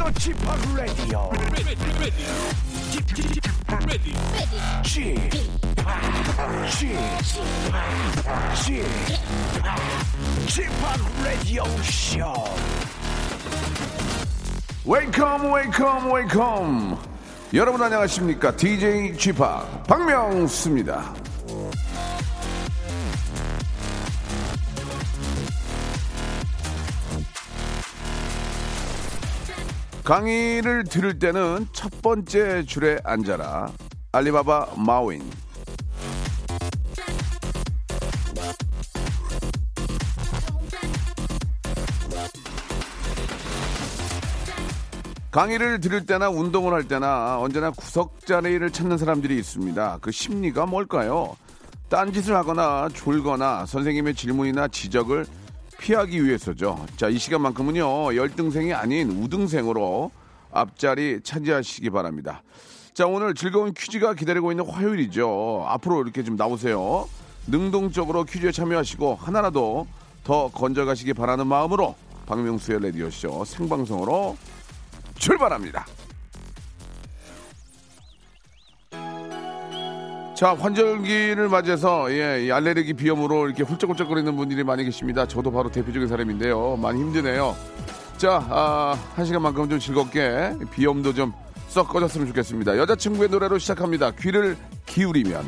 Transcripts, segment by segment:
G p o p Radio Show. Welcome, welcome, welcome. 여러분 안녕하십니까? DJ p 박명수입니다. 강의를 들을 때는 첫 번째 줄에 앉아라. 알리바바 마윈. 강의를 들을 때나 운동을 할 때나 언제나 구석자리를 찾는 사람들이 있습니다. 그 심리가 뭘까요? 딴짓을 하거나 졸거나 선생님의 질문이나 지적을 피하기 위해서죠. 자, 이 시간만큼은요, 열등생이 아닌 우등생으로 앞자리 차지하시기 바랍니다. 자, 오늘 즐거운 퀴즈가 기다리고 있는 화요일이죠. 앞으로 이렇게 좀 나오세요. 능동적으로 퀴즈에 참여하시고 하나라도 더 건져가시기 바라는 마음으로 박명수의 라디오쇼 생방송으로 출발합니다. 자, 환절기를 맞이해서 예, 이 알레르기 비염으로 이렇게 훌쩍훌쩍거리는 분들이 많이 계십니다. 저도 바로 대표적인 사람인데요. 많이 힘드네요. 자, 아, 한 시간만큼 좀 즐겁게 비염도 좀 썩 꺼졌으면 좋겠습니다. 여자친구의 노래로 시작합니다. 귀를 기울이면.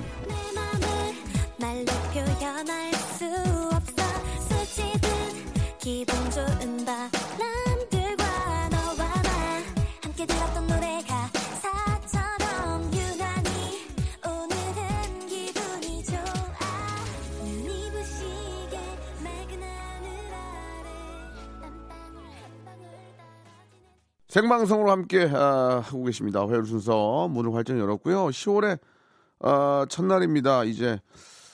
생방송으로 함께 아, 하고 계십니다. 화요일 순서 문을 활짝 열었고요. 10월의 아, 첫날입니다. 이제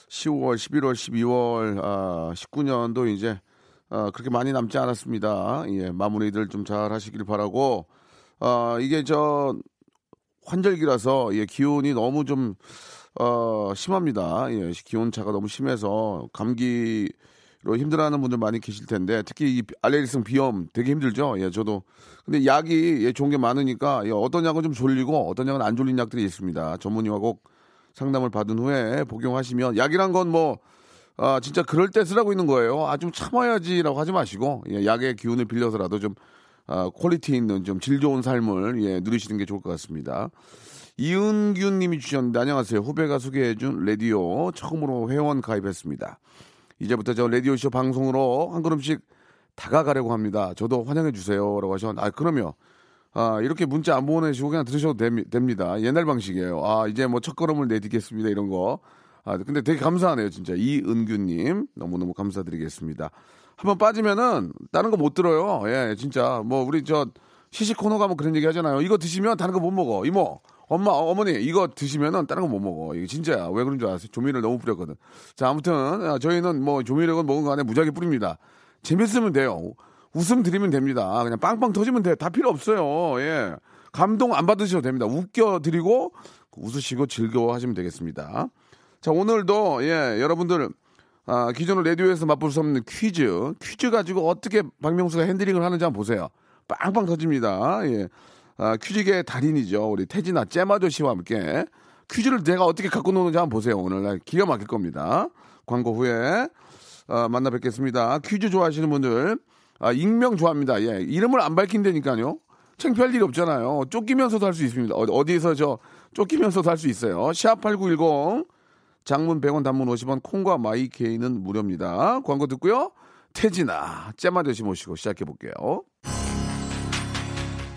10월, 11월, 12월, 아, 19년도 이제 아, 그렇게 많이 남지 않았습니다. 예, 마무리들 좀 잘 하시길 바라고 아, 이게 저 환절기라서 예, 기온이 너무 좀 어, 심합니다. 예, 기온 차가 너무 심해서 감기 로 힘들어하는 분들 많이 계실 텐데 특히 이 알레르기성 비염 되게 힘들죠. 예, 저도 근데 약이 예, 좋은 게 많으니까 예, 어떤 약은 좀 졸리고 어떤 약은 안 졸린 약들이 있습니다. 전문의와 꼭 상담을 받은 후에 복용하시면 약이란 건 뭐 아, 진짜 그럴 때 쓰라고 있는 거예요. 아, 좀 참아야지라고 하지 마시고, 예, 약의 기운을 빌려서라도 좀, 아, quality 있는 좀 질 좋은 삶을, 예, 누리시는 게 좋을 것 같습니다. 이은균 님이 주셨는데, 안녕하세요. 후배가 소개해준 라디오 처음으로 회원 가입했습니다. 이제부터 저 라디오쇼 방송으로 한 걸음씩 다가가려고 합니다. 저도 환영해 주세요. 라고 하셨는데, 아, 그러면, 아, 이렇게 문자 안 보내시고 그냥 들으셔도 됩- 됩니다. 옛날 방식이에요. 아, 이제 뭐 첫 걸음을 내딛겠습니다. 이런 거. 아, 근데 되게 감사하네요. 진짜. 이은규님. 너무너무 감사드리겠습니다. 한번 빠지면은 다른 거 못 들어요. 예, 진짜. 뭐, 우리 저 시식 코너 가면 그런 얘기 하잖아요. 이거 드시면 다른 거 못 먹어. 이모. 엄마, 어머니, 이거 드시면은 다른 거 못 먹어. 이게 진짜야. 왜 그런 줄 아세요? 조미료를 너무 뿌렸거든. 자, 아무튼, 아, 저희는 뭐 조미료는 먹은 거 안에 무지하게 뿌립니다. 재밌으면 돼요. 웃음 드리면 됩니다. 그냥 빵빵 터지면 돼요. 다 필요 없어요. 예. 감동 안 받으셔도 됩니다. 웃겨 드리고 웃으시고 즐거워하시면 되겠습니다. 자, 오늘도 예, 여러분들 아, 기존의 라디오에서 맛볼 수 없는 퀴즈, 퀴즈 가지고 어떻게 박명수가 핸들링을 하는지 한번 보세요. 빵빵 터집니다. 예. 아, 퀴즈계 달인이죠. 우리 태진아 잼아저씨와 함께 퀴즈를 내가 어떻게 갖고 노는지 한번 보세요. 오늘 날 기가 막힐 겁니다. 광고 후에 아, 만나 뵙겠습니다. 퀴즈 좋아하시는 분들 아, 익명 좋아합니다. 예. 이름을 안 밝힌다니까요. 창피할 일이 없잖아요. 쫓기면서도 할 수 있습니다. 어, 어디서 저 쫓기면서도 할 수 있어요. 샵8910 장문 100원 단문 50원 콩과 마이케이는 무료입니다. 광고 듣고요. 태진아 잼아저씨 모시고 시작해 볼게요.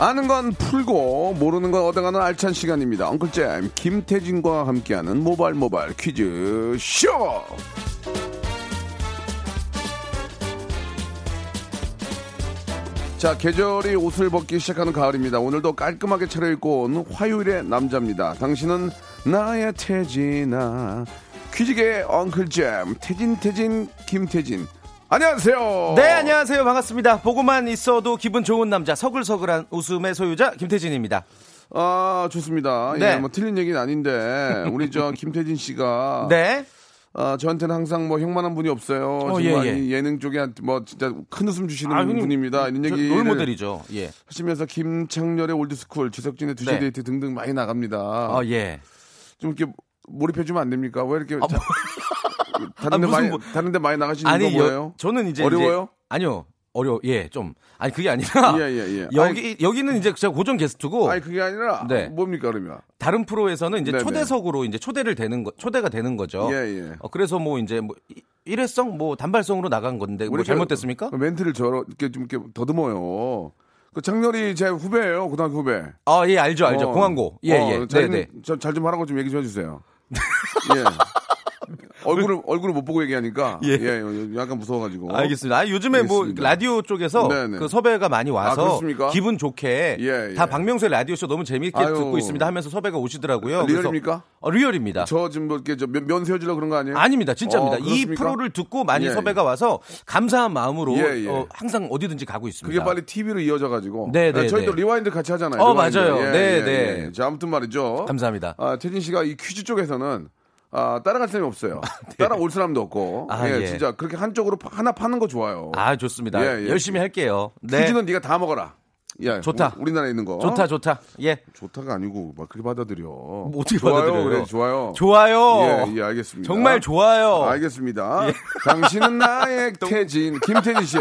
아는 건 풀고 모르는 건 얻어가는 알찬 시간입니다. 엉클잼 김태진과 함께하는 모발 모발 퀴즈 쇼. 자 계절이 옷을 벗기 시작하는 가을입니다. 오늘도 깔끔하게 차려입고 온 화요일의 남자입니다. 당신은 나의 태진아 퀴즈계의 엉클잼 태진 태진 김태진 안녕하세요. 네, 안녕하세요. 반갑습니다. 보고만 있어도 기분 좋은 남자, 서글서글한 웃음의 소유자, 김태진입니다. 아, 좋습니다. 네. 예, 뭐 틀린 얘기는 아닌데 우리 저 김태진 씨가 네. 아, 저한테는 항상 뭐 형만한 분이 없어요. 어, 정말 예, 예. 이 예능 쪽에 뭐 진짜 큰 웃음 주시는 아, 분입니다. 이런 저 얘기 롤모델이죠. 예. 하시면서 김창렬의 올드스쿨, 지석진의 두시 네. 데이트 등등 많이 나갑니다. 아, 예. 좀 이렇게 몰입해 주면 안 됩니까? 왜 이렇게 자- 다른 아, 데 무슨 많이 뭐- 다른 데 많이 나가시는 아니, 거 뭐예요? 여, 저는 이제. 어려워요? 이제- 아니요. 어려워. 예, 좀. 아니, 그게 아니라. 예, 예, 예. 여기, 여기는 이제 제가 고정 게스트고. 아니 그게 아니라 네. 뭡니까 그러면? 다른 프로에서는 이제 네네. 초대석으로 이제 초대를 되는 거, 초대가 되는 거죠. 예, 예. 어, 그래서 뭐 이제 뭐 이- 일회성 뭐 단발성으로 나간 건데 뭐 잘못됐습니까? 그 멘트를 저렇게 이렇게 좀 이렇게 더듬어요. 그 창렬이 제 후배예요, 고등학교 후배. 아, 예, 알죠, 알죠. 어. 공항고. 예, 어, 예. 잘, 네, 네. 좀- 잘좀 하라고 좀 얘기 좀 해주세요. 예. 얼굴을 얼굴을 못 보고 얘기하니까 예. 예, 약간 무서워가지고. 알겠습니다. 아, 요즘에 뭐 알겠습니다. 라디오 쪽에서 네네. 그 섭외가 많이 아, 와서 그렇습니까? 기분 좋게 예, 예. 다 박명수의 라디오 쇼 너무 재밌게 아유. 듣고 있습니다 하면서 섭외가 오시더라고요. real입니까? 어, real입니다. 저 지금 뭐 이렇게 저 면, 면 세워주려 그런 거 아니에요? 아닙니다. 진짜입니다. 어, 이? 프로를 듣고 많이 예, 섭외가 와서 감사한 마음으로 예, 예. 어, 항상 어디든지 가고 있습니다. 그게 빨리 TV로 이어져가지고. 네, 네, 저희도 네. 리와인드 같이 하잖아요. 어, 리와인드. 맞아요. 예, 네, 예, 네. 예. 자, 아무튼 말이죠. 감사합니다. 아, 태진 씨가 이 퀴즈 쪽에서는 아, 따라갈 사람이 없어요. 따라올 사람도 없고. 아, 예, 예. 진짜 그렇게 한쪽으로 파- 하나 파는 거 좋아요. 아 좋습니다. 예, 예. 열심히 할게요. 네. 퀴즈는 네가 다 먹어라. 예, 좋다. 우, 리나라에 있는 거. 좋다 좋다. 예. 좋다가 아니고 막 그렇게 받아들여. 어떻게 좋아요, 받아들여요? 그래, 좋아요. 좋아요. 예, 예, 알겠습니다. 정말 좋아요. 예. 알겠습니다. 당신은 나의 태진, 김태진 씨.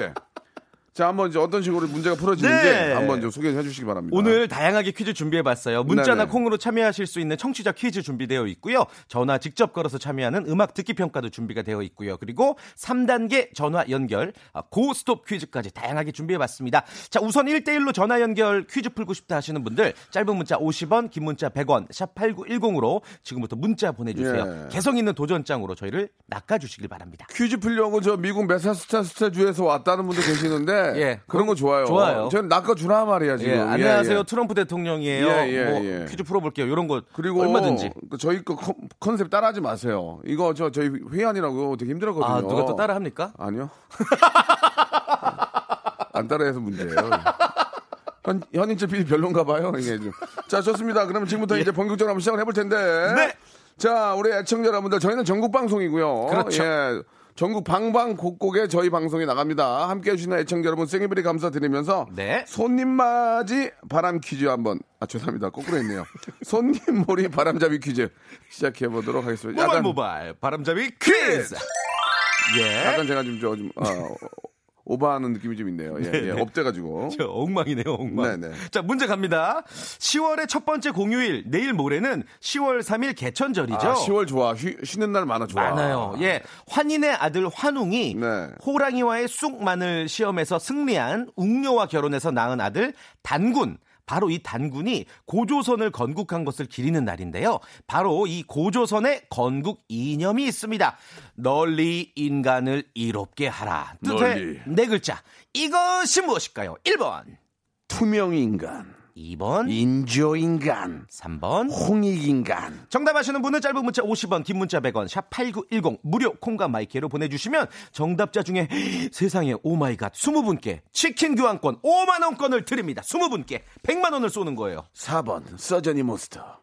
자, 한번 이제 어떤 식으로 문제가 풀어지는지 네. 한번 좀 소개해 주시기 바랍니다. 오늘 다양하게 퀴즈 준비해 봤어요. 문자나 네네. 콩으로 참여하실 수 있는 청취자 퀴즈 준비되어 있고요. 전화 직접 걸어서 참여하는 음악 듣기 평가도 준비가 되어 있고요. 그리고 3단계 전화 연결, 아, 고스톱 퀴즈까지 다양하게 준비해 봤습니다. 자, 우선 1대1로 전화 연결 퀴즈 풀고 싶다 하시는 분들 짧은 문자 50원, 긴 문자 100원, 샵 8910으로 지금부터 문자 보내 주세요. 예. 개성 있는 도전장으로 저희를 낚아 주시길 바랍니다. 퀴즈 풀려고 저 미국 메사추세츠주에서 왔다는 분들 계시는데 예. 그런 거 좋아요. 좋아요. 저는 낚아 주라 말이야 지금. 예, 안녕하세요. 예. 트럼프 대통령이에요. 예, 예, 뭐 예. 퀴즈 풀어볼게요. 이런 거 그리고 얼마든지. 그 저희 거 컨- 컨셉 따라하지 마세요. 이거 저 저희 회원이라고 되게 힘들었거든요. 아, 누가 또 따라 합니까? 아니요. 안 따라해서 문제예요. 현, 현인철 PD 별론가 봐요. 이게 좀. 자, 좋습니다. 그러면 지금부터 이제 본격적으로 한번 시작을 해볼 텐데. 네. 자, 우리 애청자 여러분들, 저희는 전국 방송이고요. 그렇죠. 예. 전국 방방곡곡에 저희 방송이 나갑니다. 함께 해주시는 애청자 여러분 생일비리 감사드리면서 네. 손님 맞이 바람 퀴즈 한번 아 죄송합니다 거꾸로 했네요. 손님 몰이 바람잡이 퀴즈 시작해 보도록 하겠습니다. 모발 모발 바람잡이 퀴즈. 예. 약간 제가 좀, 저, 좀, 어, 오버하는 느낌이 좀 있네요. 예, 예, up돼가지고. 저 엉망이네요, 엉망. 네네. 자, 문제 갑니다. 10월의 첫 번째 공휴일, 내일 모레는 10월 3일 개천절이죠. 아, 10월 좋아. 쉬, 쉬는 날 많아, 좋아. 많아요. 예. 환인의 아들 환웅이 네. 호랑이와의 쑥마늘 시험에서 승리한 웅녀와 결혼해서 낳은 아들 단군. 바로 이 단군이 고조선을 건국한 것을 기리는 날인데요. 바로 이 고조선의 건국 이념이 있습니다. 널리 인간을 이롭게 하라. 뜻의 널리. 네 글자. 이것이 무엇일까요? 1번. 투명 인간. 2번, 인조인간, 3번. 홍익인간. 정답 아시는 분은 짧은 문자 50원, 긴 문자 100원, 샵 8910 무료 콩과 마이크로 보내주시면 정답자 중에 세상에 oh my god 20분께 치킨 교환권 5만 원권을 드립니다. 20분께 100만 원을 쏘는 거예요. 4번 서전이 몬스터.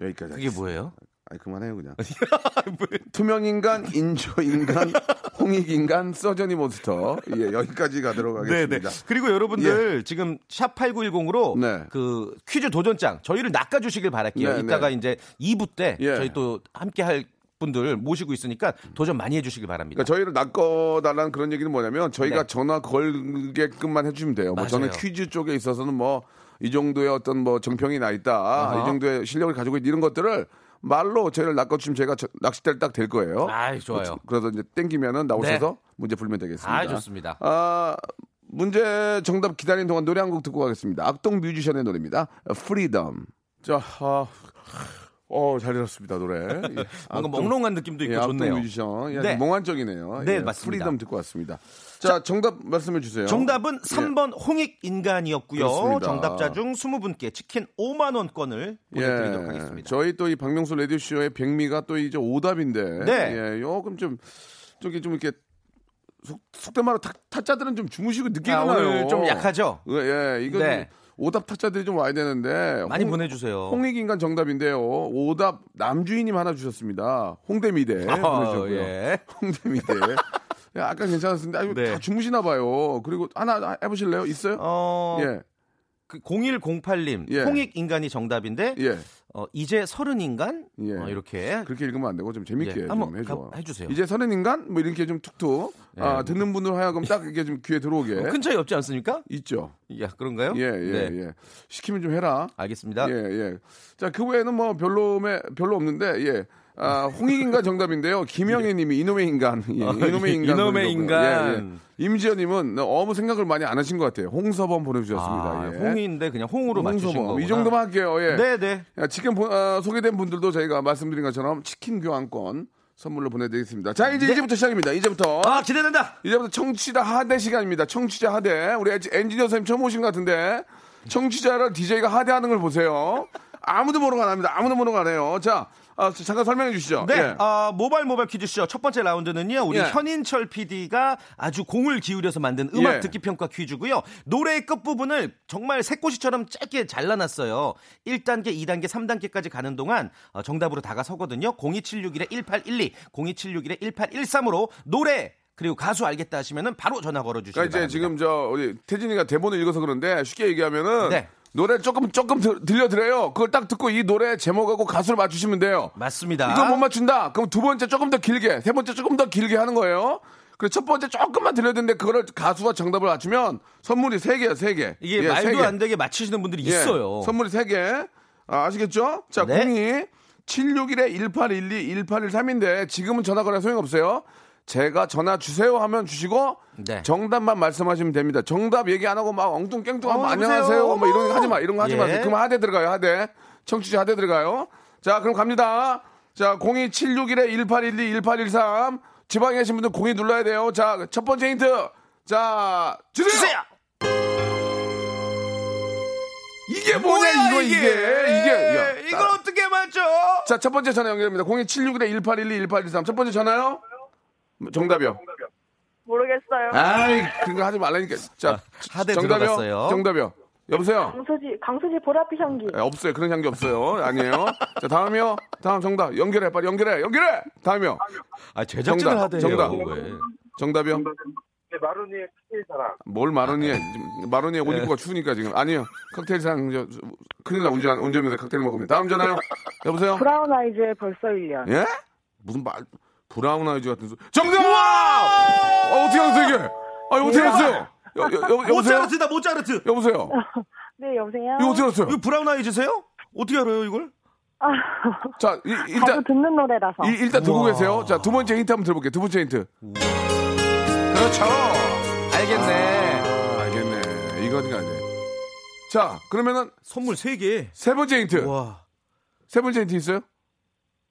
여기까지. 그게. 뭐예요? 아니 그만해요 그냥. 투명인간, 인조인간, 홍익인간, 서전이 몬스터. 예, 여기까지 가도록 하겠습니다. 그리고 여러분들 지금 샵 8910으로 네. 그 퀴즈 도전장 저희를 낚아 주시길 바랄게요. 네, 이따가 네. 이제 2부 때 예. 저희 또 함께 할 분들 모시고 있으니까 도전 많이 해주시길 바랍니다. 그러니까 저희를 낚아달라는 그런 얘기는 뭐냐면 저희가 네. 전화 걸게끔만 해주면 돼요. 뭐. 저는 퀴즈 쪽에 있어서는 뭐 이 정도의 어떤 뭐 정평이 나 있다, 어허. 이 정도의 실력을 가지고 있다 이런 것들을 말로 저희를 낚아주시면 제가 저- 낚싯대를 딱 될 거예요. 아이, 좋아요. 그래서 이제 땡기면은 나오셔서 네. 문제 풀면 되겠습니다. 아, 좋습니다. 아, 문제 정답 기다리는 동안 노래 한 곡 듣고 가겠습니다. 악동 뮤지션의 노래입니다. Freedom. 자, 아, 어, 잘 들었습니다, 노래. 예. 뭔가 악동- 몽롱한 느낌도 있고 예, 좋네요. 뮤지션. 예, 네. 몽환적이네요. 네, 예, 맞습니다. Freedom 듣고 왔습니다. 자, 정답 말씀해 주세요. 정답은 예. 3번 홍익 인간이었고요. 그렇습니다. 정답자 중 20분께 치킨 5만 원권을 보내드리도록 하겠습니다. 예. 저희 또 이 박명수 라디오 쇼의 백미가 또 이제 오답인데, 네. 예, 요금 좀 저기 좀 이렇게 속, 속된 말로 타, 타짜들은 좀 주무시고 늦게 아, 일어나요. 오늘 좀 약하죠? 예, 예, 이거 네. 좀 오답 타짜들이 좀 와야 되는데 많이 홍- 보내주세요. 홍익인간 정답인데요. 오답 남주인님 하나 주셨습니다. 홍대미대 아, 보내주셨고요. 예. 홍대미대. 야, 아까 괜찮았는데 아유, 네. 다 주무시나 봐요. 그리고 하나 해보실래요? 있어요? 어, 예, 그 0108님 예. 홍익 인간이 정답인데 예. 어, 이제 서른 인간 예. 어, 이렇게 그렇게 읽으면 안 되고 좀 재밌게 예, 좀 한번 해줘. 가- 해주세요. 이제 서른 인간 뭐 이렇게 좀 툭툭 아, 예. 듣는 분들 하여금 딱 이게 좀 귀에 들어오게 큰 차이 없지 않습니까? 있죠. 야 그런가요? 예, 예, 네. 예. 시키면 좀 해라. 알겠습니다. 예, 예. 자, 그 외에는 뭐 별로매 별로 없는데 예. 아, 홍익인간 정답인데요. 김영애 님이 이놈의 인간, 예, 어, 이놈의 인간, 이놈의. 인간. 예, 예. 임지연 님은 너무 생각을 많이 안 하신 것 같아요. 홍서범 보내주셨습니다. 아, 예. 홍인데 그냥 홍으로 맞추신 홍서범. 거구나. 이 정도만 할게요. 예. 네네. 야, 지금 보- 어, 소개된 분들도 저희가 말씀드린 것처럼 치킨 교환권 선물로 보내드리겠습니다. 자, 이제 이제부터 시작입니다. 이제부터. 아 기대된다. 이제부터 청취자 하대 시간입니다. 청취자 하대. 우리 엔지- 엔지니어 선생님 처음 오신 것 같은데 청취자를 DJ가 하대하는 걸 보세요. 아무도 모르가 안 합니다. 아무도 모르가 안 해요. 자, 아, 잠깐 설명해 주시죠. 네, 예. 아, 모바일 모바일 퀴즈쇼 첫 번째 라운드는요. 우리 예. 현인철 PD가 아주 공을 기울여서 만든 음악 예. 듣기 평가 퀴즈고요. 노래의 끝 부분을 정말 새꼬시처럼 짧게 잘라놨어요. 1단계, 2단계, 3단계까지 가는 동안 어, 정답으로 다가서거든요. 02761-1812, 02761-1813으로 노래 그리고 가수 알겠다 하시면은 바로 전화 걸어 주시기 그러니까 바랍니다. 이제 지금 저 우리 태진이가 대본을 읽어서 그런데 쉽게 얘기하면은 네. 노래 조금 조금 들, 들려드려요. 그걸 딱 듣고 이 노래 제목하고 가수를 맞추시면 돼요. 맞습니다. 이거 못 맞춘다. 그럼 두 번째 조금 더 길게, 세 번째 조금 더 길게 하는 거예요. 그리고 첫 번째 조금만 들려드는데 그거를 가수와 정답을 맞추면 선물이 세 개야, 세 개. 이게 예, 세 말도 개. 안 되게 맞히시는 분들이 예, 있어요. 선물이 세 개. 아, 아시겠죠? 자, 네. 02 761에 1812 1813인데 지금은 전화 걸어 소용없어요. 제가 전화 주세요 하면 주시고 네. 정답만 말씀하시면 됩니다. 정답 얘기 안 하고 막 엉뚱깽뚱하면 어, 안녕하세요. 뭐 이런 거 하지 마. 이런 거 하지 예. 마세요. 그만 하대 들어가요. 하대. 청취자 하대 들어가요. 자, 그럼 갑니다. 자, 02761에 1812 1813 지방에 계신 분들 02 눌러야 돼요. 자, 첫 번째 힌트. 자, 주세요. 주세요. 이게 뭐냐 이거 이게 이게 야, 이걸 어떻게 맞죠? 자, 첫 번째 전화 연결합니다. 02761에 1812 1813. 첫 번째 전화요? 정답이요. 모르겠어요. 아이, 그거 하지 말라니까. 자, 아, 하대 정답이요? 들어갔어요. 정답이요. 여보세요? 강수지, 강수지 보랏빛 향기. 예, 없어요. 그런 향기 없어요. 아니에요. 자, 다음이요. 다음 정답. 연결해. 빨리 연결해. 연결해. 다음이요. 아 제작진을 정답, 하대요. 정답. 왜? 정답이요. 네, 마루니의 칵테일 사랑. 뭘 마로니에 마로니에 옷 네. 입고 추우니까 지금 아니요. 칵테일 상 저, 큰일 나 운전 운전면서 칵테일 먹으면 다음 전화요. 여보세요? 브라운 아이즈의 벌써 1년. 예? 무슨 말 브라운 아이즈 같은 소 정답! 어, 어떻게 알았어 이게? 아, 어떻게 알았어요? 여, 여, 여, 여보세요? 모차르트다 모차르트. 여보세요? 네, 여보세요? 이거 어떻게 알았어요? 이거 브라운 아이즈세요? 어떻게 알아요 이걸? 아, 자, 이- 일단 듣는 노래라서. 이- 일단 듣고 우와. 계세요. 자, 두 번째 힌트 한번 들어볼게요. 두 번째 힌트. 그렇죠. 알겠네. 아, 알겠네. 이거 어디가 돼? 자, 그러면은 선물 3개. 세 번째 힌트. 와. 세 번째 힌트 있어요?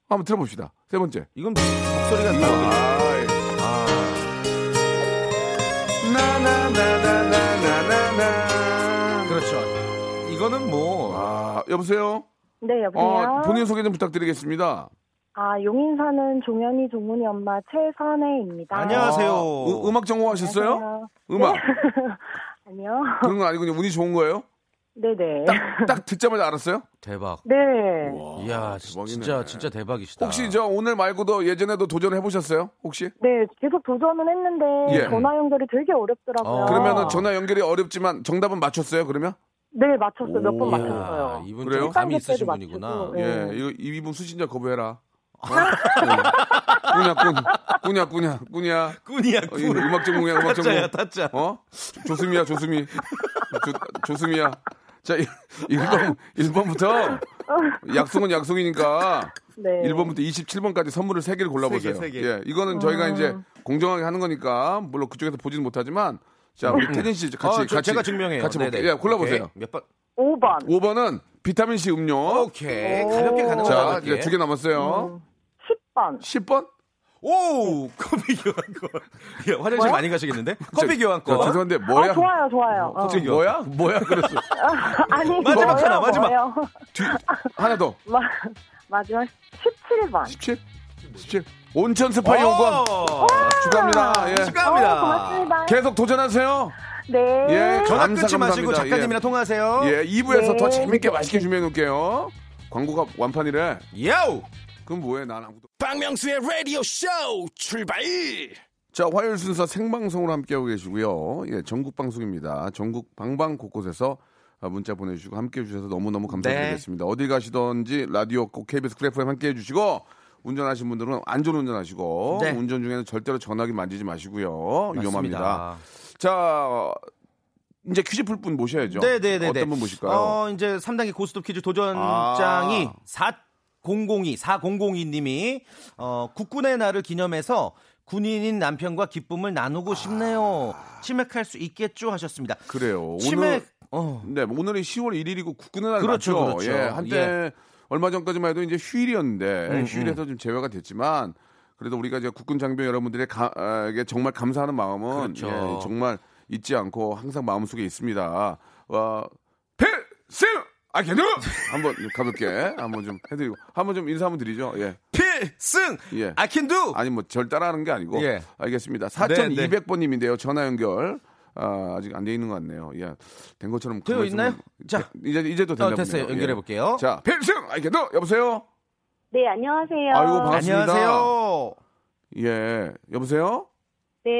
한번 들어봅시다. 세 번째. 이건 목소리가 이거. 아, 예. 아. 나나나나나나나. 그렇죠. 이거는 뭐. 아, 여보세요? 네, 여보세요. 어, 본인 소개 좀 부탁드리겠습니다. 아, 용인 사는 종현이 종훈이 엄마 최선혜입니다. 안녕하세요. 아, 음, 음악 전공하셨어요? 안녕하세요. 음악. 네. 아니요. 그런 건 아니군요. 운이 좋은 거예요? 네네. 딱 듣자마자 알았어요? 대박. 네. 이야, 대박이네. 진짜 진짜 대박이시다. 혹시 저 오늘 말고도 예전에도 도전해 보셨어요? 혹시? 네, 계속 도전은 했는데 예. 전화 연결이 되게 어렵더라고요. 어. 그러면은 전화 연결이 어렵지만 정답은 맞췄어요? 그러면? 네, 맞췄어요. 몇번 오. 맞췄어요. 아, 이분 그래요? 좀 감이 일 있으신 분이구나. 맞추고, 예, 네. 이거 이분 수신자 거부해라. 어? 꾸냐 꾼 꾸냐 꾸냐 꾸냐 꾼이야, 어, 음악 전공이야 음악 타짜야, 전공 타짜. 어 조수미야 조수미 조, 조수미야 자 1번 1번부터 약속은 약속이니까 네. 1번부터 27번까지 선물을 3개를 골라보세요. 세 개, 세 개. 예, 이거는 저희가 이제 공정하게 하는 거니까 물론 그쪽에서 보지는 못하지만 자 우리 태진 씨 같이 어, 저, 같이 제가 증명해요. 같이. 볼게요. 예, 골라 보세요. 오케이. 몇 번? 5번. 5번은 비타민 C 음료. 오케이. 가볍게 가는 자, 거다. 이제 두 개 남았어요. 10번. 10번? 오, 커피 교환권. 야, 화장실 뭐야? 많이 가시겠는데? 커피 교환권. 저, 죄송한데 뭐야? 아, 좋아요, 좋아요. 어. 갑자기 뭐야? 뭐야? 그랬어. 아니, 마지막 뭐예요, 하나, 마지막. 뭐예요? 뒤 하나 더. 마, 마지막 17번. 17? 17. 온천 스파 이용권 축하합니다. 예. 어, 축하합니다. 고맙습니다. 계속 도전하세요. 네. 예. 전화 끊지 마시고 감사합니다. 작가님이랑 통화하세요. 예, 2부에서 네. 더 재밌게 맛있게 준비해 놓을게요. 광고가 완판이래. 야우! 그럼 뭐해? 난 아무도. 박명수의 라디오 쇼 출발 자, 화요일 순서 생방송으로 함께하고 계시고요. 예, 전국 방송입니다. 전국 방방 곳곳에서 아, 문자 보내주시고 함께해 주셔서 너무너무 감사드리겠습니다. 어디 가시던지 라디오 꼭 KBS 크래프에 함께해 주시고 운전하시는 분들은 안전 운전하시고 네. 운전 중에는 절대로 전화기 만지지 마시고요. 위험합니다. 맞습니다. 자, 이제 퀴즈 풀 분 모셔야죠. 네네네. 어떤 분 모실까요? 어, 이제 3단계 고스톱 퀴즈 도전장이 아. 4002, 4002님이, 어, 국군의 날을 기념해서 군인인 남편과 기쁨을 나누고 싶네요. 치맥할 수 있겠죠? 하셨습니다. 그래요. 치맥, 어. 네, 오늘이 10월 1일이고 국군의 날 그렇죠, 맞죠? 그렇죠. 예, 한때 예. 얼마 전까지만 해도 이제 휴일이었는데 음, 휴일에서 좀 제외가 됐지만 그래도 우리가 이제 국군 장병 여러분들의 가, 아, 정말 감사하는 마음은 그렇죠. 예, 정말 잊지 않고 항상 마음속에 있습니다. 와, 필승 아케누 한번 가볍게 한번 좀 해드리고 한번 좀 인사 한번 드리죠. 예, 필승! 예. I can do! 아니 뭐 절 따라하는 게 아니고 예. 알겠습니다. 네, 4,200번님인데요. 전화 연결. 아, 아직 안 돼 있는 것 같네요. 예. 된 것처럼 되어 있나요? 자. 이제 이제도 됐나 어, 됐어요. 보네요. 연결해 볼게요. 자, 필승 아이게도 여보세요. 네, 안녕하세요. 아이고, 반갑습니다. 안녕하세요. 예, 여보세요. 네.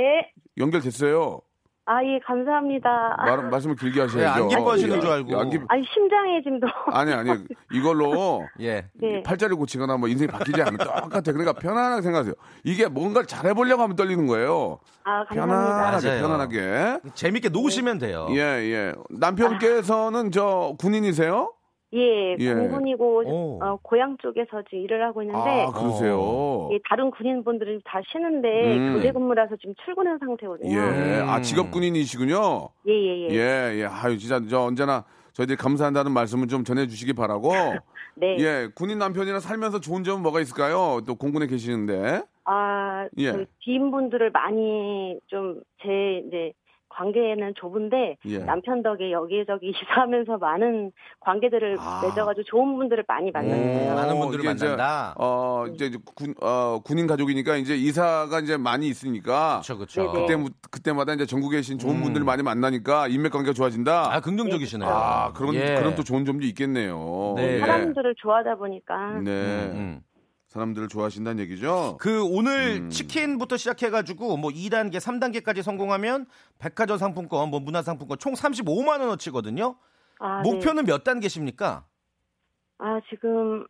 연결됐어요. 아, 예, 감사합니다. 말, 말씀을 길게 하셔야죠. 네, 안 기뻐하시는 예, 줄 알고. 예, 안 기... 아니, 심장에 지금도. 아니 아니 이걸로 예. 네. 팔자를 고치거나 뭐 인생이 바뀌지 않으면 똑같아. 그러니까 편안하게 생각하세요. 이게 뭔가를 잘해보려고 하면 떨리는 거예요. 아, 감사합니다. 편안하게 맞아요. 편안하게. 재밌게 놓으시면 돼요. 예, 예. 남편께서는 저 군인이세요? 예, 예. 공군이고 오. 어, 고향 쪽에서 지금 일을 하고 있는데 아, 그러세요. 예, 다른 군인분들은 다 쉬는데 음. 교대 근무라서 지금 출근한 상태거든요. 예. 아, 직업 군인이시군요. 예, 예, 예. 예, 예. 아유, 진짜 저 언제나 저희들이 감사한다는 말씀을 좀 전해주시기 바라고. 네. 예, 군인 남편이랑 살면서 좋은 점은 뭐가 있을까요? 또 공군에 계시는데. 아, 예. 저희 지인분들을 많이 좀 제 이제 관계는 좁은데 예. 남편 덕에 여기저기 이사하면서 많은 관계들을 아. 맺어가지고 좋은 분들을 많이 만났어요. 많은 분들을 이게 이제, 만난다. 어, 이제 군, 어, 군인 가족이니까 이제 이사가 이제 많이 있으니까. 그렇죠, 그렇죠. 그때, 그때마다 이제 전국에 계신 좋은 음. 분들 많이 만나니까 인맥 관계가 좋아진다. 아, 긍정적이시네요. 아, 그런, 예. 그런 또 좋은 점도 있겠네요. 네. 예. 사람들을 좋아하다 보니까 네. 음, 음. 사람들을 좋아하신다는 얘기죠? 그 오늘 음. 치킨부터 시작해가지고 뭐 2단계, 3단계까지 성공하면 백화점 상품권, 뭐 문화 상품권 총 35만 원어치거든요. 아, 네. 목표는 몇 단계십니까? 아 지금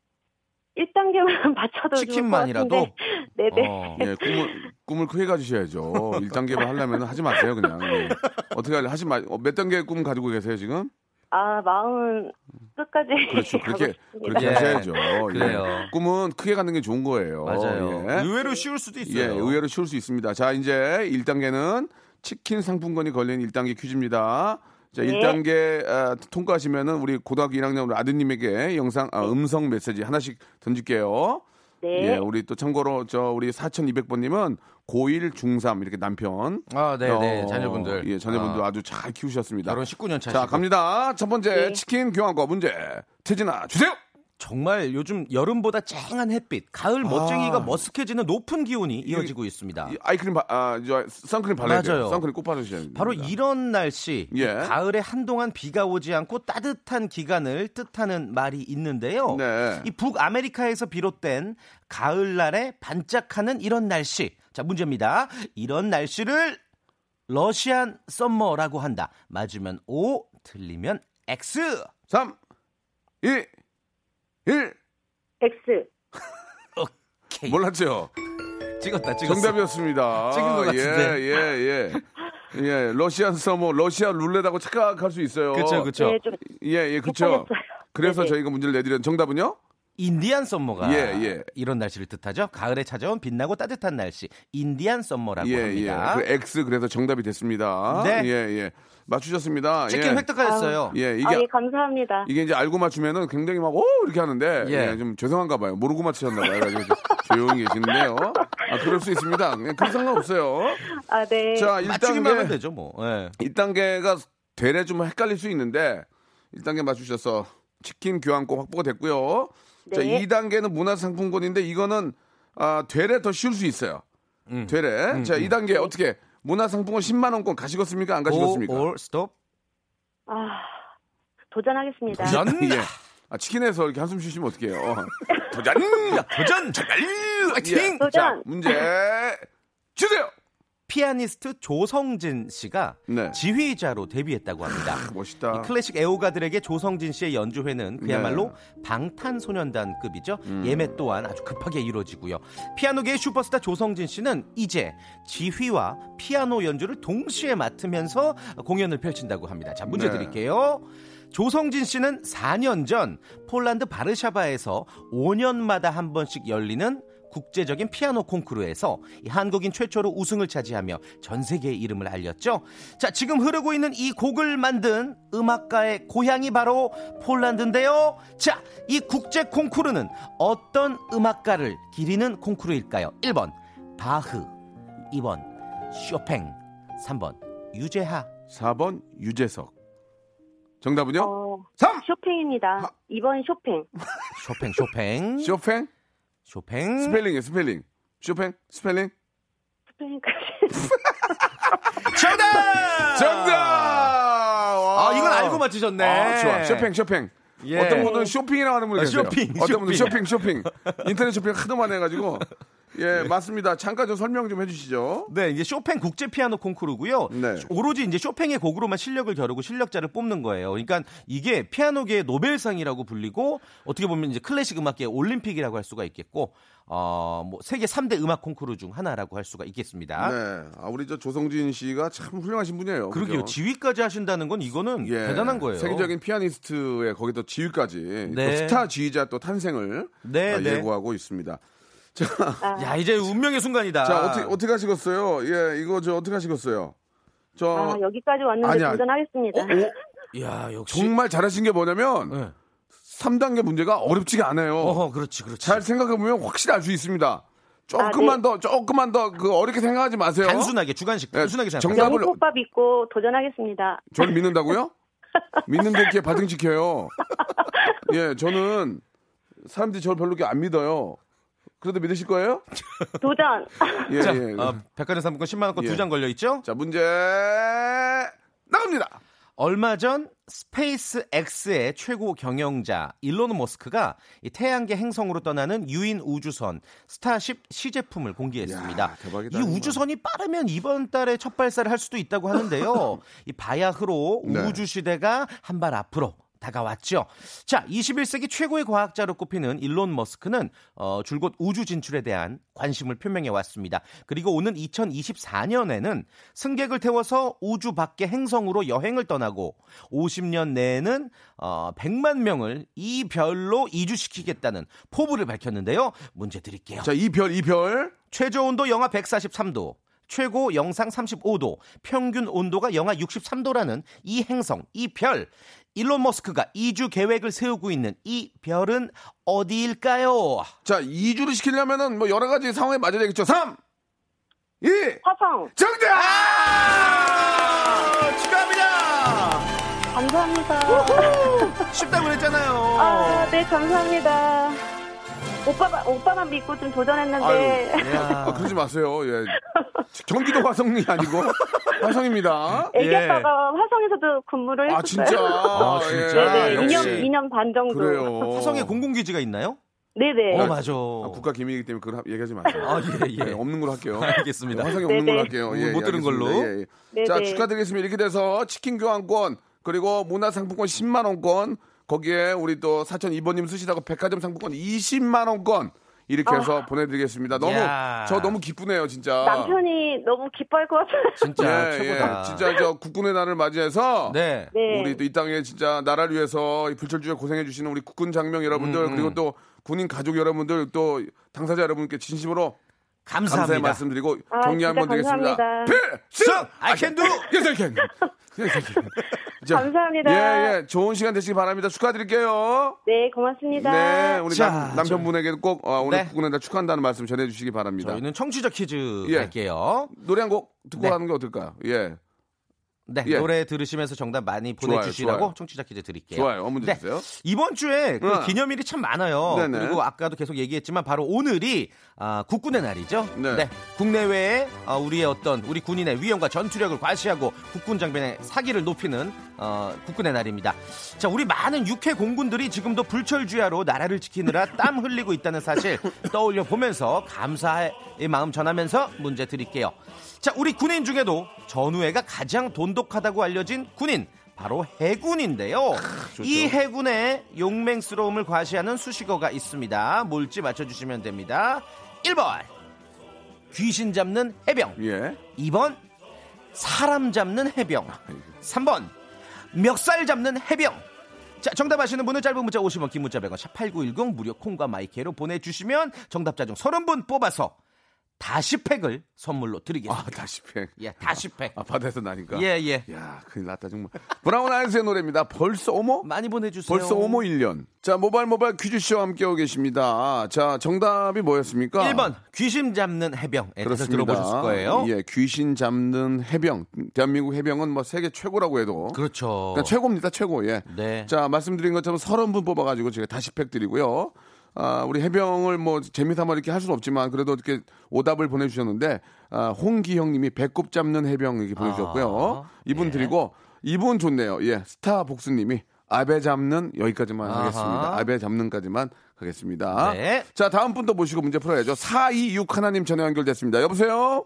1단계만 맞춰도 치킨만이라도? 네네. 어. 예, 꿈을, 꿈을 크게 가지셔야죠. 1단계만 하려면 하지 마세요, 그냥. 예. 어떻게 할래? 하지 마. 어, 몇 단계 꿈 가지고 계세요, 지금? 아 마음은 끝까지 그렇죠. 가고 그렇게, 싶습니다. 그렇게 예. 하셔야죠. 그래요. 예. 꿈은 크게 갖는 게 좋은 거예요. 맞아요. 예. 의외로 쉬울 수도 있어요. 예, 의외로 쉬울 수 있습니다. 자, 이제 1단계는 치킨 상품권이 걸린 1단계 퀴즈입니다. 자, 네. 1단계 아, 통과하시면은 우리 고등학교 1학년 우리 아드님에게 영상 아, 음성 메시지 하나씩 던질게요. 네. 예, 우리 또 참고로 저 우리 4200번님은 고1 중3 이렇게 남편. 아, 네, 네. 어, 자녀분들. 예, 자녀분들 아. 아. 주잘 키우셨습니다. 결혼 19년 차시고. 자, 갑니다. 첫 번째 네. 치킨 교환권 문제. 태진아, 주세요! 정말 요즘 여름보다 쨍한 햇빛, 가을 멋쟁이가 아. 머쓱해지는 높은 기온이 이어지고 있습니다. 이 아이크림, 바, 아, 저, 선크림 발라야 돼요. 맞아요. 선크림 꼭 바르셔야 됩니다. 바로 이런 날씨, 예. 가을에 한동안 비가 오지 않고 따뜻한 기간을 뜻하는 말이 있는데요. 네. 이 북아메리카에서 비롯된 가을날에 반짝하는 이런 날씨. 자, 문제입니다. 이런 날씨를 러시안 썸머라고 한다. 맞으면 O, 틀리면 X. 3, 2, 1. X. 오케이. 몰랐죠? 찍었다, 찍었어. 정답이었습니다. 찍은 것 같은데. 예, 예, 예. 예, 러시안 서머, 러시아 룰렛하고 착각할 수 있어요. 그쵸, 그쵸. 네, 좀 예, 예, 그쵸. 헷갈렸어요. 그래서 네네. 저희가 문제를 내드린 정답은요? 인디안 썸머가 예, 예. 이런 날씨를 뜻하죠. 가을에 찾아온 빛나고 따뜻한 날씨, 인디안 썸머라고 예, 합니다. 예. 그 X 그래서 정답이 됐습니다. 네. 예, 예. 맞추셨습니다. 치킨 예. 획득하셨어요. 예, 이게 아, 예, 감사합니다. 이게 이제 알고 맞추면은 굉장히 막, 오! 이렇게 하는데, 예. 예, 좀 죄송한가 봐요. 모르고 맞추셨나 봐요. 그래서 좀 조용히 계시는데요. 아, 그럴 수 있습니다. 예, 그 상관없어요. 아, 네. 자, 맞추기만 하면 1단계, 되죠, 뭐. 예. 1단계가 되레 좀 헷갈릴 수 있는데, 1단계 맞추셔서 치킨 교환권 확보가 됐고요. 자, 네. 2단계는 문화상품권인데, 이거는, 아, 되레 더 쉬울 수 있어요. 음. 되레. 자, 2단계 어떻게, 문화상품권 10만 원권 가시겠습니까? 안 가시겠습니까? 고, 올, 스톱. 아, 도전하겠습니다. 도전! 예. 아, 치킨에서 이렇게 한숨 쉬시면 어떡해요. 도전! 도전! 화이팅! 예. 도전! 자, 문제 주세요! 피아니스트 조성진 씨가 네. 지휘자로 데뷔했다고 합니다. 멋있다. 이 클래식 애호가들에게 조성진 씨의 연주회는 그야말로 네. 방탄소년단급이죠. 음. 예매 또한 아주 급하게 이루어지고요. 피아노계의 슈퍼스타 조성진 씨는 이제 지휘와 피아노 연주를 동시에 맡으면서 공연을 펼친다고 합니다. 자, 문제 네. 드릴게요. 조성진 씨는 4년 전 폴란드 바르샤바에서 5년마다 한 번씩 열리는 국제적인 피아노 콩쿠르에서 이 한국인 최초로 우승을 차지하며 전 세계의 이름을 알렸죠. 자, 지금 흐르고 있는 이 곡을 만든 음악가의 고향이 바로 폴란드인데요. 자, 이 국제 콩쿠르는 어떤 음악가를 기리는 콩쿠르일까요? 1번 바흐, 2번 쇼팽, 3번 유재하. 4번 유재석. 정답은요? 어, 3! 쇼팽입니다. 2번 쇼팽. 쇼팽, 쇼팽, 쇼팽? 쇼팽. 스펠링이에요, 스펠링. 쇼팽? 스펠링? 쇼팽까지. 정답! 정답! 와. 아, 이건 알고 맞히셨네. 아, 좋아. 쇼팽, 쇼팽. 예. 어떤 분은 쇼핑이라고 하는 분이 아, 계세요. 쇼핑, 어떤 분은 쇼핑, 쇼핑. 쇼핑. 인터넷 쇼핑 하도 많이 해가지고. 예, 맞습니다. 잠깐 좀 설명 좀 해주시죠. 네, 이제 쇼팽 국제 피아노 콩쿠르고요. 네. 오로지 이제 쇼팽의 곡으로만 실력을 겨루고 실력자를 뽑는 거예요. 그러니까 이게 피아노계의 노벨상이라고 불리고 어떻게 보면 이제 클래식 음악계의 올림픽이라고 할 수가 있겠고 어, 뭐 세계 3대 음악 콩쿠르 중 하나라고 할 수가 있겠습니다. 네. 아, 우리 저 조성진 씨가 참 훌륭하신 분이에요. 그러게요. 그죠? 지휘까지 하신다는 건 이거는 예, 대단한 거예요. 세계적인 피아니스트의 거기다 지휘까지 네. 또 스타 지휘자 또 탄생을 네, 아, 네. 예고하고 있습니다. 야, 이제 운명의 순간이다. 자 어떻게 어떻게 하시겠어요? 예, 이거 저 어떻게 하시겠어요? 저 아, 여기까지 왔는데 아니야. 도전하겠습니다. 어, 어? 야, 역시 정말 잘하신 게 뭐냐면 네. 3단계 문제가 어렵지가 않아요. 어허, 그렇지, 그렇지. 잘 생각해 보면 확실히 알 수 있습니다. 조금만 아, 네. 더 조금만 더 그 어렵게 생각하지 마세요. 단순하게 주관식 예, 단순하게 생각. 정답을 영국밥 믿고 도전하겠습니다. 저를 믿는다고요? 믿는데 이렇게 바등 지켜요. 예, 저는 사람들이 저를 별로 안 믿어요. 그래도 믿으실 거예요? 도전! 예, 자, 예. 어, 백화점 상품권 10만 원권 예. 두장 걸려 있죠? 자, 문제 나갑니다. 얼마 전 스페이스 X의 최고 경영자 일론 머스크가 이 태양계 행성으로 떠나는 유인 우주선 스타쉽 시제품을 공개했습니다. 야, 대박이다, 이. 우주선이 빠르면 이번 달에 첫 발사를 할 수도 있다고 하는데요. 이 바야흐로 네. 우주 시대가 한 발 앞으로 다가왔죠. 자, 21세기 최고의 과학자로 꼽히는 일론 머스크는 어, 줄곧 우주 진출에 대한 관심을 표명해 왔습니다. 그리고 오는 2024년에는 승객을 태워서 우주 밖의 행성으로 여행을 떠나고 50년 내에는 어, 100만 명을 이 별로 이주시키겠다는 포부를 밝혔는데요. 문제 드릴게요. 자, 이 별 이 별. 최저 온도 영하 143도, 최고 영상 35도, 평균 온도가 영하 63도라는 이 행성, 이 별. 일론 머스크가 이주 계획을 세우고 있는 이 별은 어디일까요? 자, 2주를 시키려면은 뭐 여러 가지 상황에 맞아야 되겠죠. 3, 2, 화성. 정답! 아, 축하합니다. 감사합니다. 쉽다고 그랬잖아요. 아, 네, 감사합니다. 오빠만, 오빠만 믿고 좀 도전했는데. 야. 아, 그러지 마세요. 예. 경기도 화성이 아니고 화성입니다. 애기 예. 아빠가 화성에서도 근무를 아, 했었어요. 진짜. 아, 진짜? 네네, 역시. 2년, 2년 반 정도. 그래요. 화성에 공공기지가 있나요? 네네. 어, 맞아. 아, 국가 기밀이기 때문에 그걸 하- 얘기하지 마세요. 아, 예, 예. 네, 없는 걸로 할게요. 알겠습니다. 화성에 없는 네네. 걸로 할게요. 예, 못 예, 들은 알겠습니다. 걸로. 예, 예. 자, 축하드리겠습니다. 이렇게 돼서 치킨 교환권, 그리고 문화상품권 10만원권, 거기에 우리 또 사천 2번님 쓰시다가 백화점 상품권 20만원권, 이렇게 해서 보내드리겠습니다. 너무, 야. 저 너무 기쁘네요, 진짜. 남편이 너무 기뻐할 것 같아요. 진짜 예, 최고다. 예. 진짜 저 국군의 날을 맞이해서 네. 네. 우리 또 이 땅에 진짜 나라를 위해서 이 불철주야 고생해 주시는 우리 국군 장병 여러분들 음, 음. 그리고 또 군인 가족 여러분들 또 당사자 여러분께 진심으로 감사의 감사합니다. 말씀드리고 아, 정리 진짜 한번 드리겠습니다. 감사합니다. 필승! I can do! Yes, I can. Yes, I can. 자, 감사합니다. 예, 예. 좋은 시간 되시기 바랍니다. 축하드릴게요. 네, 고맙습니다. 네, 우리 자, 남, 남편분에게 꼭 어, 오늘 네. 국군의 날 축하한다는 말씀 전해주시기 바랍니다. 저희는 청취자 퀴즈 예. 갈게요. 노래 한 곡 듣고 네. 하는 게 어떨까요? 예. 네, 예. 노래 들으시면서 정답 많이 좋아요, 보내주시라고 좋아요. 청취자 퀴즈 드릴게요. 좋아요. 문제 네. 주세요. 이번 주에 그 응. 기념일이 참 많아요. 네네. 그리고 아까도 계속 얘기했지만 바로 오늘이 아, 국군의 날이죠. 네. 국내외에 아, 우리의 어떤 우리 군인의 위엄과 전투력을 과시하고 국군 장병의 사기를 높이는 어, 국군의 날입니다. 자, 우리 많은 육해 공군들이 지금도 불철주야로 나라를 지키느라 땀 흘리고 있다는 사실 떠올려 보면서 감사의 마음 전하면서 문제 드릴게요. 자, 우리 군인 중에도 전우회가 가장 돈독하다고 알려진 군인 바로 해군인데요. 이 해군의 용맹스러움을 과시하는 수식어가 있습니다. 뭘지 맞춰주시면 됩니다. 1번 귀신 잡는 해병 예. 2번 사람 잡는 해병 3번 멱살 잡는 해병. 자 정답 아시는 분은 짧은 문자 50원 긴 문자 100원 샵8910 무료 콩과 마이크로 보내주시면 정답자 중 30분 뽑아서 다시 팩을 선물로 아, 드리겠습니다. 다시 팩. 예, 다시 팩. 아, 바다에서 나니까. 예, 예. 야, 큰일 났다, 정말. 브라운 아이즈의 노래입니다. 벌써, 어머? 많이 보내주세요. 벌써 어머 1년. 자, 모바일 모바일 퀴즈 쇼와 함께하고 계십니다. 자, 정답이 뭐였습니까? 1번 귀신 잡는 해병. 예, 그렇습니다. 들어보셨을 거예요. 예, 귀신 잡는 해병. 대한민국 해병은 뭐 세계 최고라고 해도. 그렇죠. 그러니까 최고입니다, 최고. 예. 네. 자, 말씀드린 것처럼 30분 뽑아가지고 제가 다시 팩 드리고요. 아, 우리 해병을 뭐 재미삼아 이렇게 할 수는 없지만 그래도 이렇게 오답을 보내주셨는데, 아, 홍기형 님이 배꼽 잡는 해병 이렇게 보내주셨고요. 아, 이분 예. 드리고, 이분 좋네요. 예, 스타 복수 님이 아베 잡는 여기까지만 아하. 하겠습니다. 아베 잡는까지만 가겠습니다. 네. 자, 다음 분도 모시고 문제 풀어야죠. 426 하나님 전화 연결됐습니다. 여보세요?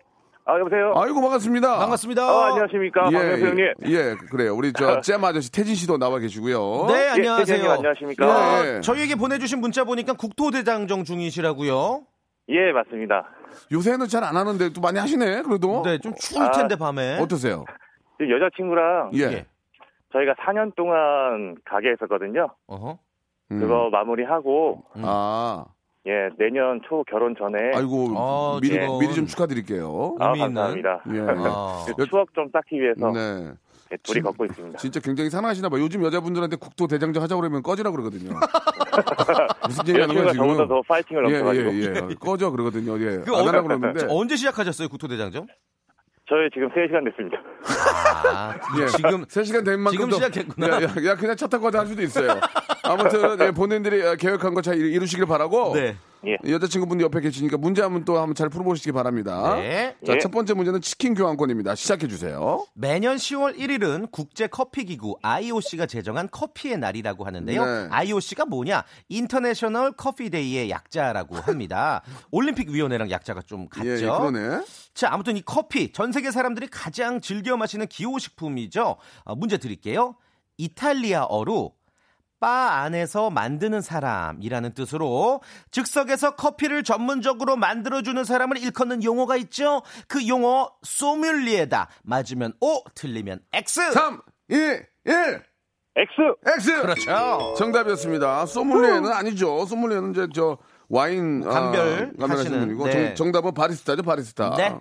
아, 여보세요? 아이고, 반갑습니다. 반갑습니다. 어, 안녕하십니까. 예, 형님. 예, 예, 그래요. 우리 저 잼 아저씨 태진 씨도 나와 계시고요. 네, 예, 안녕하세요. 대장님 안녕하십니까. 예, 예. 어, 저희에게 보내주신 문자 보니까 국토대장정 중이시라고요. 예, 맞습니다. 요새는 잘 안 하는데 또 많이 하시네. 그래도 네, 좀 추울 텐데 밤에. 어떠세요? 여자친구랑 예. 예. 저희가 4년 동안 가게 했었거든요. 어허. 음. 그거 마무리하고, 아, 예, 내년 초 결혼 전에. 아이고 아, 미리 즐거운. 미리 좀 축하드릴게요. 아. 감사합니다. 예. 아. 그 추억 좀 쌓기 위해서 네. 예, 둘이 걷고 있습니다. 진짜 굉장히 사랑하시나 봐. 요즘 여자분들한테 국토 대장정 하자고 그러면 꺼지라 그러거든요. 무슨 얘기 하는 거야 지금? 저보다 더 파이팅을 예, 넘쳐가지고. 예, 예. 꺼져 그러거든요. 예. 그안 어- 하라고 그러는데. 저 언제 시작하셨어요, 국토 대장정? 저희 지금 3시간 됐습니다. 아, 예. 지금 3시간 된 만큼 지금 더- 시작했구나. 야, 야, 야, 그냥 차 타고 가자 할 수도 있어요. 아무튼 예, 본인들이 어, 계획한 거 잘 이루시길 바라고. 네. 예. 여자친구분 옆에 계시니까 문제 한번 또 한번 잘 풀어보시기 바랍니다. 네. 자, 예. 첫 번째 문제는 치킨 교환권입니다. 시작해 주세요. 매년 10월 1일은 국제 커피 기구 IOC가 제정한 커피의 날이라고 하는데요. 네. IOC가 뭐냐? International Coffee Day의 약자라고 합니다. 올림픽 위원회랑 약자가 좀 같죠. 예, 예, 그러네. 자, 아무튼 이 커피 전 세계 사람들이 가장 즐겨 마시는 기호식품이죠. 어, 문제 드릴게요. 이탈리아어로 바 안에서 만드는 사람이라는 뜻으로 즉석에서 커피를 전문적으로 만들어주는 사람을 일컫는 용어가 있죠. 그 용어 소믈리에다. 맞으면 O, 틀리면 X. 3, 2, 1. X! X. 그렇죠. 정답이었습니다. 소믈리에는 아니죠. 소믈리에는 이제 저 와인 아, 감별 감별하시는 하시는, 분이고 네. 정, 답은 바리스타죠, 바리스타. 네.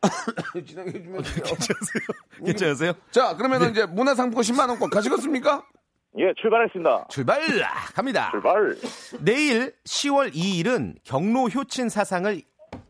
진행해 주면 돼요. 괜찮으세요? 자, 그러면 은 이제 문화상품권 10만 원권 가시겠습니까? 예, 출발했습니다. 출발 갑니다. 출발. 내일 10월 2일은 경로 효친 사상을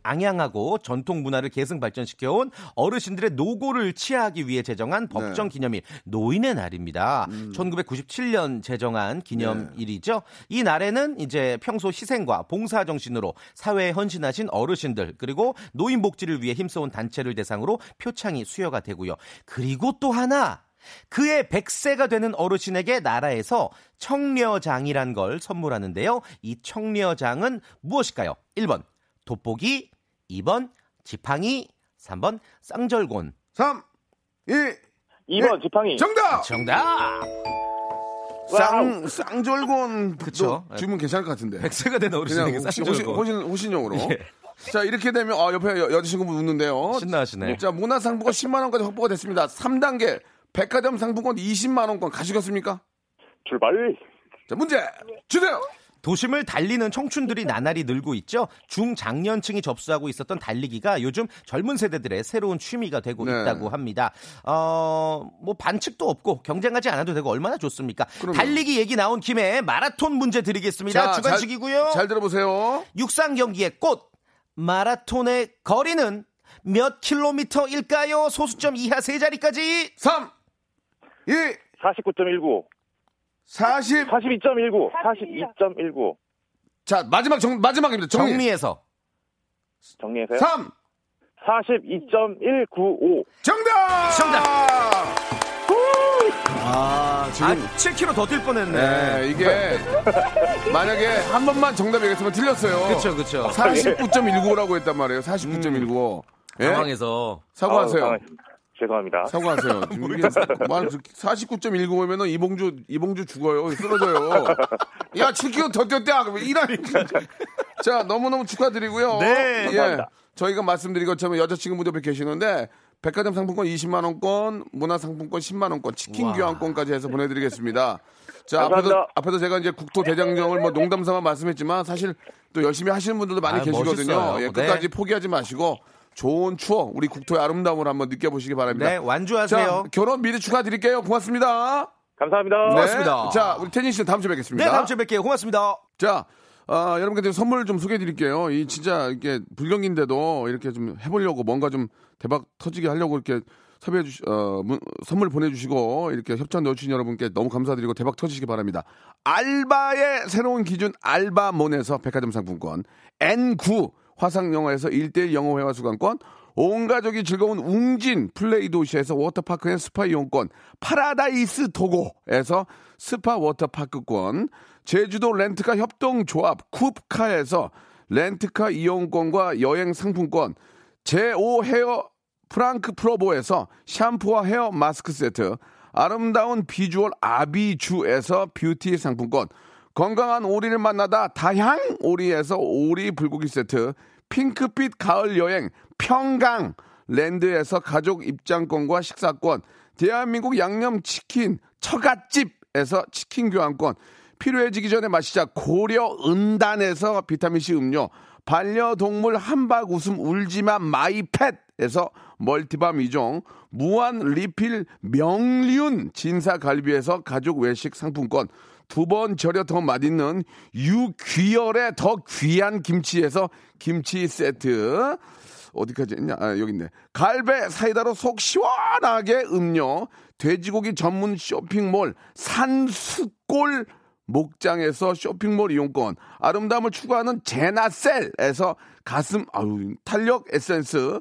앙양하고 전통 문화를 계승 발전시켜온 어르신들의 노고를 치하하기 위해 제정한 법정 기념일 노인의 날입니다. 1997년 제정한 기념일이죠. 이 날에는 이제 평소 희생과 봉사 정신으로 사회에 헌신하신 어르신들 그리고 노인 복지를 위해 힘써온 단체를 대상으로 표창이 수여가 되고요. 그리고 또 하나 그의 100세가 되는 어르신에게 나라에서 청려장이란 걸 선물하는데요. 이 청려장은 무엇일까요? 1번 돋보기, 2번 지팡이, 3번 쌍절곤. 3, 2, 2번 지팡이. 정답! 정답! 쌍, 쌍절곤. 그쵸. 도 주면 괜찮을 것 같은데. 100세가 된 그냥 어르신에게 호신, 호신, 쌍절곤. 호신, 호신용으로. 예. 자, 이렇게 되면, 아, 옆에 여, 여자친구분 웃는데요. 신나하시네. 자, 문화상품권 10만 원까지 확보가 됐습니다. 3단계. 백화점 상품권 20만 원권 가시겠습니까? 출발. 자, 문제 주세요! 도심을 달리는 청춘들이 나날이 늘고 있죠. 중장년층이 접수하고 있었던 달리기가 요즘 젊은 세대들의 새로운 취미가 되고 네. 있다고 합니다. 어, 뭐 반칙도 없고 경쟁하지 않아도 되고 얼마나 좋습니까? 그럼요. 달리기 얘기 나온 김에 마라톤 문제 드리겠습니다. 주관식이고요. 잘, 잘 들어보세요. 육상 경기의 꽃 마라톤의 거리는 몇 킬로미터일까요? 소수점 이하 세 자리까지 3, 2, 49.19. 40. 42.19. 42.19. 자, 마지막 정, 마지막입니다. 정리. 정리해서 정리해서요. 3, 42.195. 정답! 정답! 아, 지금. 아 7km 더뛸 뻔했네. 네, 이게 만약에 한 번만 정답 얘기했으면 틀렸어요. 그렇죠, 그렇죠. 49.195라고 했단 말이에요. 49.195. 예? 상황에서 사과하세요. 아우, 당황했습니다. 죄송합니다. 사과하세요. 지금 이게 말 49.195면은 이봉주 이봉주 죽어요. 쓰러져요. 야, 7kg 더 뛰었대. 그러면 이란. 자, 너무너무 축하드리고요. 네, 예. 감사합니다. 저희가 말씀드린 것처럼 여자친구분들 옆에 계시는데 백화점 상품권 20만 원권, 문화 상품권 10만 원권, 치킨 와. 교환권까지 해서 보내 드리겠습니다. 자, 앞에서 감사합니다. 앞에서 제가 이제 국토 대장정을 뭐 농담 삼아 말씀했지만 사실 또 열심히 하시는 분들도 많이 아, 계시거든요. 멋있어요. 예, 끝까지 네. 포기하지 마시고 좋은 추억, 우리 국토의 아름다움을 한번 느껴보시기 바랍니다. 네, 완주하세요. 자, 결혼 미리 축하드릴게요. 고맙습니다. 감사합니다. 네. 고맙습니다. 자, 우리 태진 씨는 다음 주에 뵙겠습니다. 네, 다음 주에 뵐게요. 고맙습니다. 자, 아, 여러분께 선물 좀 소개해 드릴게요. 이 진짜 이렇게 불경기인데도 이렇게 좀 해보려고 뭔가 좀 대박 터지게 하려고 이렇게 섭외해 주시, 어, 문- 선물 보내주시고 이렇게 협찬 넣어주신 여러분께 너무 감사드리고 대박 터지시기 바랍니다. 알바의 새로운 기준 알바몬에서 백화점 상품권, N9 화상영어에서 1대1 영어회화 수강권, 온 가족이 즐거운 웅진 플레이 도시에서 워터파크 and 스파 이용권, 파라다이스 도고에서 스파 워터파크권, 제주도 렌트카 협동조합 쿱카에서 렌트카 이용권과 여행 상품권, 제5 헤어 프랑크 프로보에서 샴푸와 헤어 마스크 세트, 아름다운 비주얼 아비주에서 뷰티 상품권, 건강한 오리를 만나다 다향 오리에서 오리 불고기 세트, 핑크빛 가을 여행 평강 랜드에서 가족 입장권과 식사권, 대한민국 양념치킨 처갓집에서 치킨 교환권, 필요해지기 전에 마시자 고려 은단에서 비타민C 음료, 반려동물 한박 웃음 울지마 마이팻에서 멀티밤 이종 무한 리필 명륜 진사갈비에서 가족 외식 상품권, 두 번 절여 더 맛있는 유귀열의 더 귀한 김치에서 김치 세트, 어디까지 했냐? 아, 여기 있네. 갈배 사이다로 속 시원하게 음료, 돼지고기 전문 쇼핑몰 산수골 목장에서 쇼핑몰 이용권, 아름다움을 추구하는 제나셀에서 가슴 아유 탄력 에센스,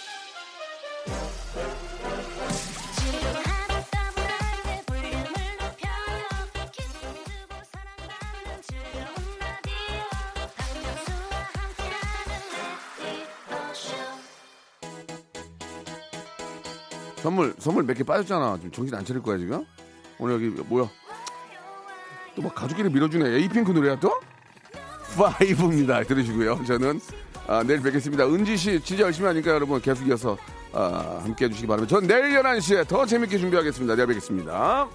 선물 선물 몇 개 빠졌잖아. 지금 정신 안 차릴 거야 지금? 오늘 여기 뭐야? 또 막 가족끼리 밀어주네. 에이핑크 노래야 또? 5입니다. 들으시고요. 저는 아, 내일 뵙겠습니다. 은지 씨 진짜 열심히 하니까 여러분 계속 이어서 아, 함께 해주시기 바랍니다. 전 내일 11시에 더 재밌게 준비하겠습니다. 내일 뵙겠습니다.